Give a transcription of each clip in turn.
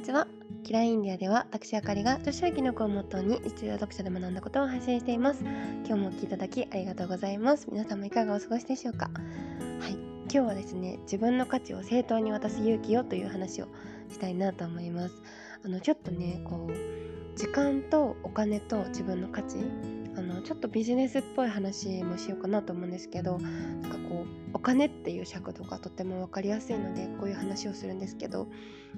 にちは。キラインディアでは私あかりが女子力のをモットーに実用読者で学んだことを発信しています。今日もお聴きいただきありがとうございます。皆様いかがお過ごしでしょうか？はい。今日はですね自分の価値を正当に渡す勇気をという話をしたいなと思います。あのちょっとねこう時間とお金と自分の価値あのちょっとビジネスっぽい話もしようかなと思うんですけどなんかこうお金っていう尺度がとても分かりやすいのでこういう話をするんですけど、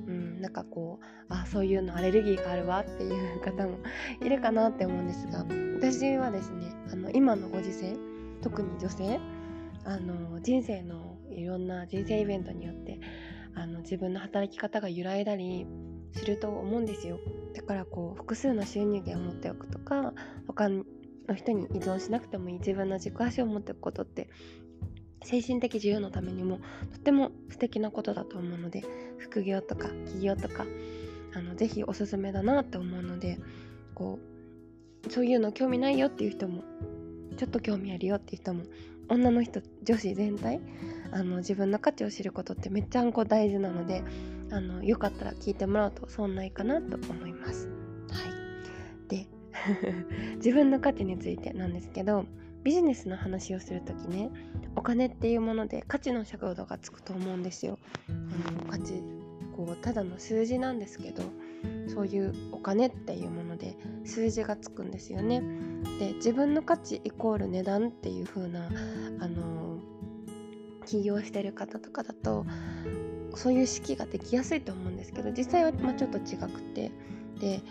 うん、なんかこうあそういうのアレルギーがあるわっていう方もいるかなって思うんですが私はですねあの今のご時世特に女性あの人生のいろんな人生イベントによってあの自分の働き方が揺らいだりすると思うんですよ。だからこう複数の収入源を持っておくとか他の人に依存しなくてもいい自分の軸足を持っておくことって精神的自由のためにもとっても素敵なことだと思うので副業とか起業とかあのぜひおすすめだなって思うのでこうそういうの興味ないよっていう人もちょっと興味あるよっていう人も女の人女子全体あの自分の価値を知ることってめっちゃんこ大事なのであのよかったら聞いてもらうと損ないかなと思います。はいで 自分の価値についてなんですけどビジネスの話をする時ねお金っていうもので価値の尺度がつくと思うんですよ。あの価値こうただの数字なんですけどそういうお金っていうもので数字がつくんですよね。で自分の価値イコール値段っていう風なあの起業してる方とかだとそういう式ができやすいと思うんですけど実際はまちょっと違くてで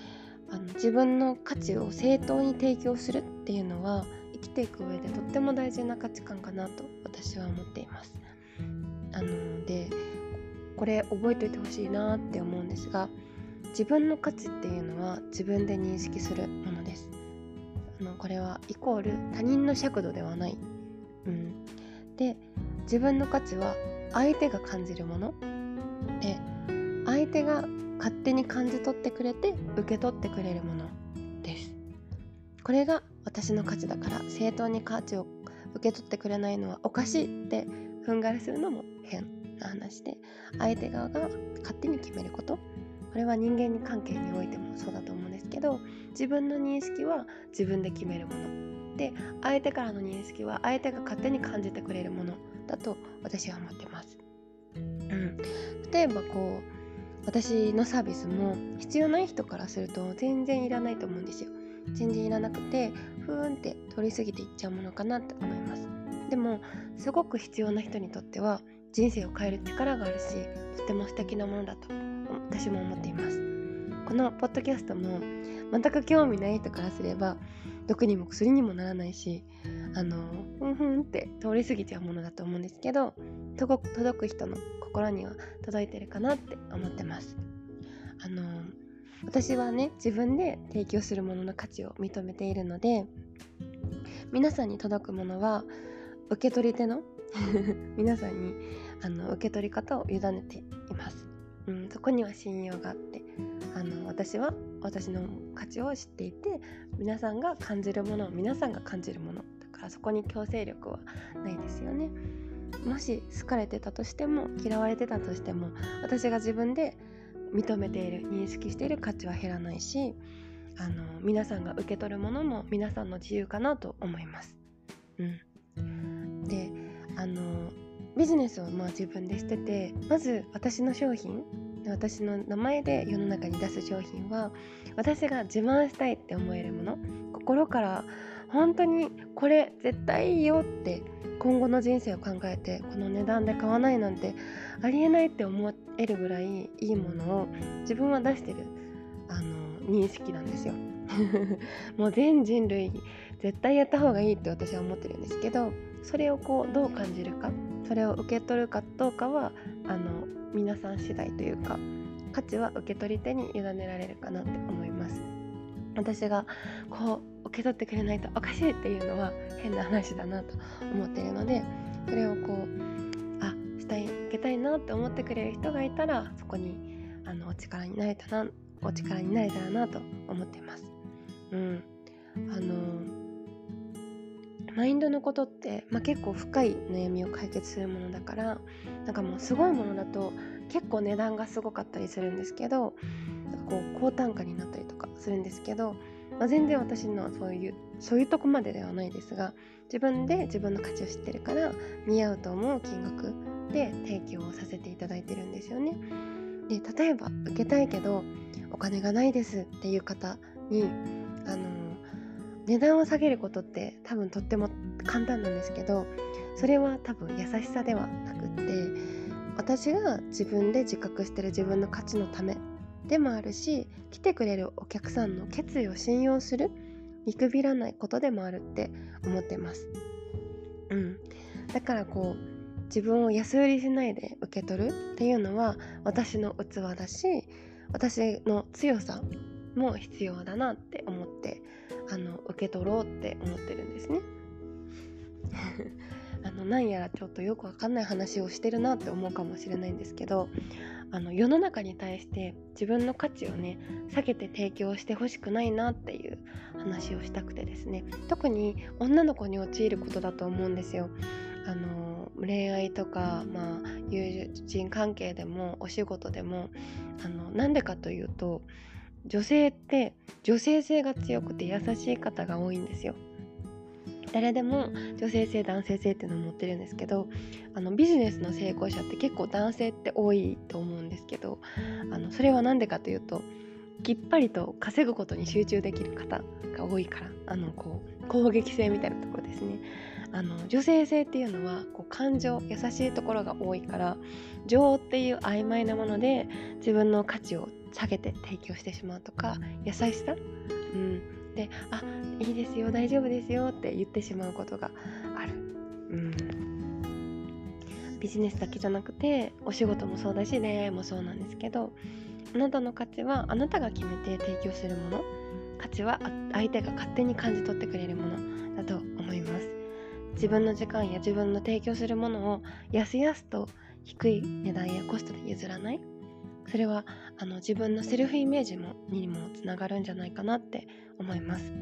あの自分の価値を正当に提供するっていうのはきていく上でとっても大事な価値観かなと私は思っています。あのでこれ覚えておいてほしいなって思うんですが自分の価値っていうのは自分で認識するものです。あのこれはイコール他人の尺度ではない。うん、で自分の価値は相手が感じるもので相手が勝手に感じ取ってくれて受け取ってくれるものですこれが私の価値だから正当に価値を受け取ってくれないのはおかしいって憤慨するのも変な話で相手側が勝手に決めること。これは人間関係においてもそうだと思うんですけど自分の認識は自分で決めるもの。で相手からの認識は相手が勝手に感じてくれるものだと私は思ってます。うん、例えばこう私のサービスも必要ない人からすると全然いらないと思うんですよ。全然いらなくてふーんって通り過ぎていっちゃうものかなって思います。でもすごく必要な人にとっては人生を変える力があるしとても素敵なものだと私も思っています。このポッドキャストも全く興味ない人からすれば毒にも薬にもならないしあのふんふんって通り過ぎちゃうものだと思うんですけど届く人の心には届いてるかなって思ってます。あの私はね自分で提供するものの価値を認めているので皆さんに届くものは受け取り手の 皆さんにあの受け取り方を委ねています、うん、そこには信用があってあの私は私の価値を知っていて皆さんが感じるものを皆さんが感じるものだからそこに強制力はないですよね。もし好かれてたとしても嫌われてたとしても私が自分で認めている認識している価値は減らないしあの皆さんが受け取るものも皆さんの自由かなと思います。うん、であのビジネスをまあ自分でしててまず私の商品私の名前で世の中に出す商品は私が自慢したいって思えるもの心から本当にこれ絶対いいよって今後の人生を考えてこの値段で買わないなんてありえないって思えるぐらいいいものを自分は出してるあの認識なんですよ。もう全人類絶対やった方がいいって私は思ってるんですけどそれをこうどう感じるかそれを受け取るかどうかはあの皆さん次第というか価値は受け取り手に委ねられるかなって思います。私がこう受け取ってくれないとおかしいっていうのは変な話だなと思っているのでそれをこうあしたい受けたいなって思ってくれる人がいたらそこにあのお力になれたらお力になれたらなと思っています。うん、あのマインドのことって、まあ、結構深い悩みを解決するものだからなんかもうすごいものだと結構値段がすごかったりするんですけどこう高単価になったりするんですけど、まあ、全然私のそういうそういうとこまでではないですが自分で自分の価値を知ってるから見合うと思う金額で提供をさせていただいてるんですよね。で例えば受けたいけどお金がないですっていう方にあの値段を下げることって多分とっても簡単なんですけどそれは多分優しさではなくって私が自分で自覚してる自分の価値のためでもあるし来てくれるお客さんの決意を信用する見くびらないことでもあるって思ってます。うん、だからこう自分を安売りしないで受け取るっていうのは私の器だし私の強さも必要だなって思ってあの受け取ろうって思ってるんですね。あのなんやらちょっとよくわかんない話をしてるなって思うかもしれないんですけどあの世の中に対して自分の価値をね下げて提供してほしくないなっていう話をしたくてですね特に女の子に陥ることだと思うんですよ。あの恋愛とか、まあ、友人関係でもお仕事でもあのなんでかというと女性って女性性が強くて優しい方が多いんですよ。誰でも女性性男性性っていうのを持ってるんですけどあのビジネスの成功者って結構男性って多いと思うんですけどあのそれは何でかというときっぱりと稼ぐことに集中できる方が多いからあのこう攻撃性みたいなところですね。あの女性性っていうのはこう感情優しいところが多いから情っていう曖昧なもので自分の価値を下げて提供してしまうとか優しさ、うん、で「あいいですよ大丈夫ですよ」って言ってしまうことがある。うん。ビジネスだけじゃなくてお仕事もそうだし恋愛もそうなんですけどあなたの価値はあなたが決めて提供するもの価値は相手が勝手に感じ取ってくれるものだと思います。自分の時間や自分の提供するものをやすやすと低い値段やコストで譲らない。それはあの自分のセルフイメージもにもつながるんじゃないかなって思います。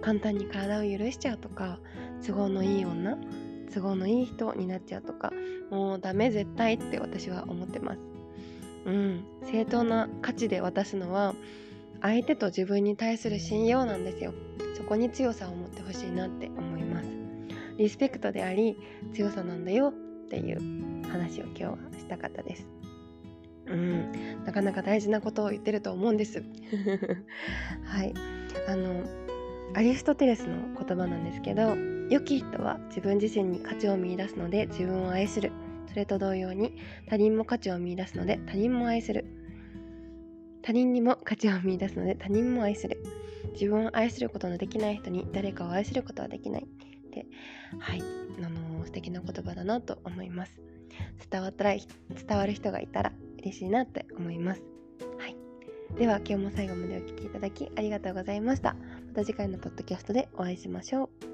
簡単に体を許しちゃうとか都合のいい女都合のいい人になっちゃうとかもうダメ絶対って私は思ってます。うん。正当な価値で渡すのは相手と自分に対する信用なんですよ。そこに強さを持ってほしいなって思います。リスペクトであり強さなんだよっていう話を今日はしたかったです。うん。なかなか大事なことを言ってると思うんです。はい。あのアリストテレスの言葉なんですけど良き人は自分自身に価値を見いだすので自分を愛する。それと同様に他人も価値を見いだすので他人も愛する。他人にも価値を見いだすので他人も愛する。自分を愛することのできない人に誰かを愛することはできない。ってはい。あのー、素敵な言葉だなと思います。伝わったら伝わる人がいたら嬉しいなって思います。はい。では今日も最後までお聴きいただきありがとうございました。また次回のポッドキャストでお会いしましょう。